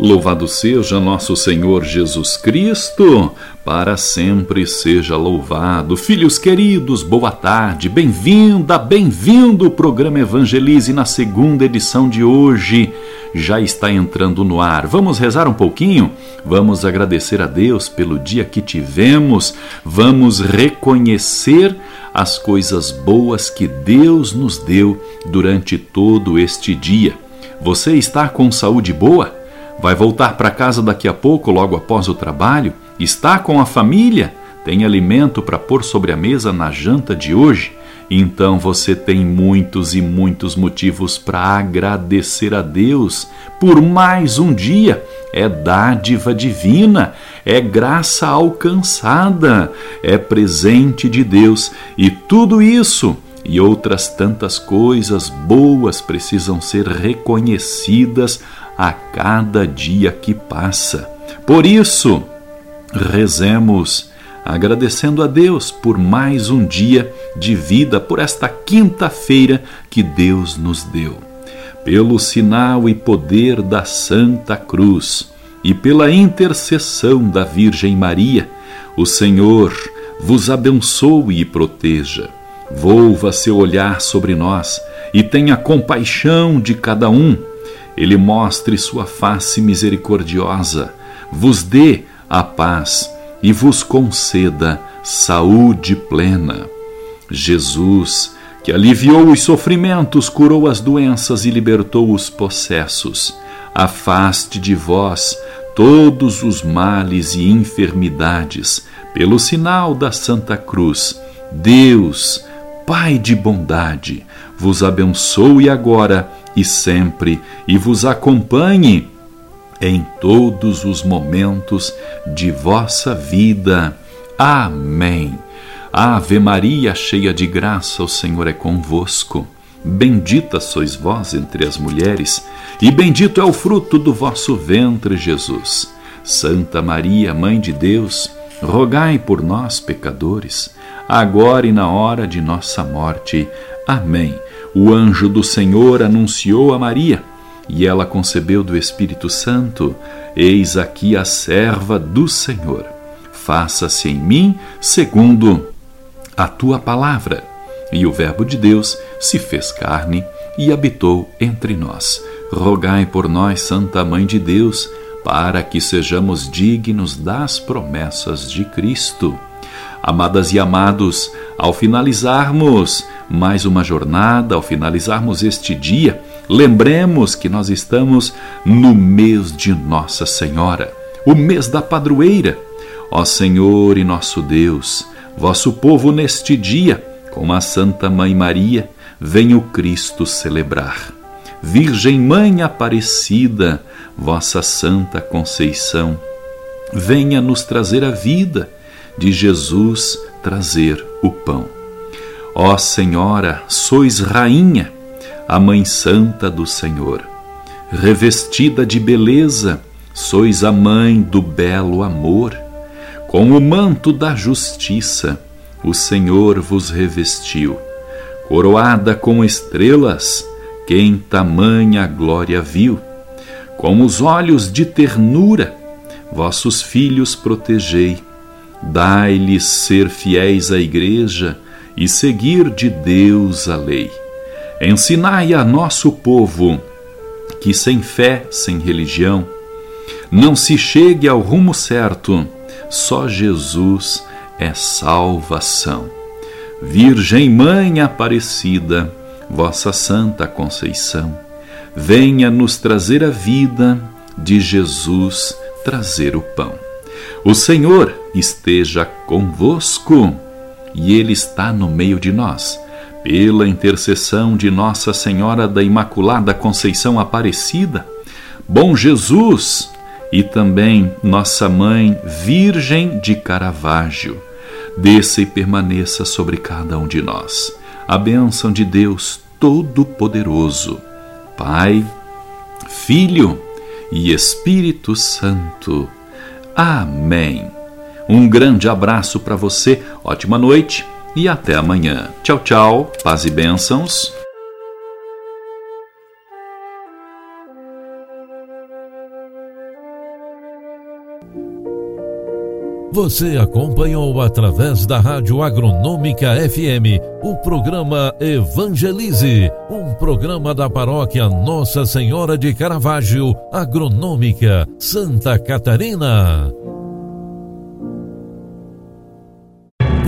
Louvado seja nosso Senhor Jesus Cristo, para sempre seja louvado. Filhos queridos, boa tarde, bem-vinda, bem-vindo. O programa Evangelize na segunda edição de hoje já está entrando no ar. Vamos rezar um pouquinho? Vamos agradecer a Deus pelo dia que tivemos, vamos reconhecer as coisas boas que Deus nos deu durante todo este dia. Você está com saúde boa? Vai voltar para casa daqui a pouco, logo após o trabalho? Está com a família? Tem alimento para pôr sobre a mesa na janta de hoje? Então você tem muitos e muitos motivos para agradecer a Deus por mais um dia. É dádiva divina, é graça alcançada, é presente de Deus e tudo isso e outras tantas coisas boas precisam ser reconhecidas a cada dia que passa. Por isso, rezemos agradecendo a Deus por mais um dia de vida, por esta quinta-feira que Deus nos deu. Pelo sinal e poder da Santa Cruz e pela intercessão da Virgem Maria, o Senhor vos abençoe e proteja. Volva seu olhar sobre nós e tenha compaixão de cada um ele mostre sua face misericordiosa, vos dê a paz e vos conceda saúde plena. Jesus, que aliviou os sofrimentos, curou as doenças e libertou os possessos, afaste de vós todos os males e enfermidades, pelo sinal da Santa Cruz. Deus, Pai de bondade, vos abençoe agora e sempre e vos acompanhe em todos os momentos de vossa vida. Amém. Ave Maria, cheia de graça, o Senhor é convosco. Bendita sois vós entre as mulheres, e bendito é o fruto do vosso ventre, Jesus. Santa Maria, Mãe de Deus, rogai por nós, pecadores, agora e na hora de nossa morte. Amém. O anjo do Senhor anunciou a Maria, e ela concebeu do Espírito Santo: Eis aqui a serva do Senhor. Faça-se em mim segundo a tua palavra. E o Verbo de Deus se fez carne e habitou entre nós. Rogai por nós, Santa Mãe de Deus, para que sejamos dignos das promessas de Cristo. Amadas e amados, ao finalizarmos mais uma jornada, ao finalizarmos este dia, lembremos que nós estamos no mês de Nossa Senhora, o mês da padroeira. Ó Senhor e nosso Deus, vosso povo neste dia, com a Santa Mãe Maria, vem o Cristo celebrar. Virgem Mãe Aparecida, vossa Santa Conceição, venha nos trazer a vida de Jesus trazer o pão. Ó Senhora, sois rainha, a mãe santa do Senhor. Revestida de beleza, sois a mãe do belo amor. Com o manto da justiça, o Senhor vos revestiu. Coroada com estrelas, quem tamanha glória viu? Com os olhos de ternura, vossos filhos protegei Dai-lhes ser fiéis à Igreja e seguir de Deus a lei. Ensinai a nosso povo que sem fé, sem religião, não se chegue ao rumo certo, só Jesus é salvação. Virgem Mãe Aparecida, vossa Santa Conceição, venha nos trazer a vida de Jesus, trazer o pão. O Senhor esteja convosco e Ele está no meio de nós. Pela intercessão de Nossa Senhora da Imaculada Conceição Aparecida, Bom Jesus e também Nossa Mãe Virgem de Caravaggio, desça e permaneça sobre cada um de nós. A bênção de Deus Todo-Poderoso, Pai, Filho e Espírito Santo. Amém. Um grande abraço para você, ótima noite e até amanhã. Tchau, tchau, paz e bênçãos. Você acompanhou através da Rádio Agronômica FM o programa Evangelize, um programa da paróquia Nossa Senhora de Caravaggio, Agronômica, Santa Catarina.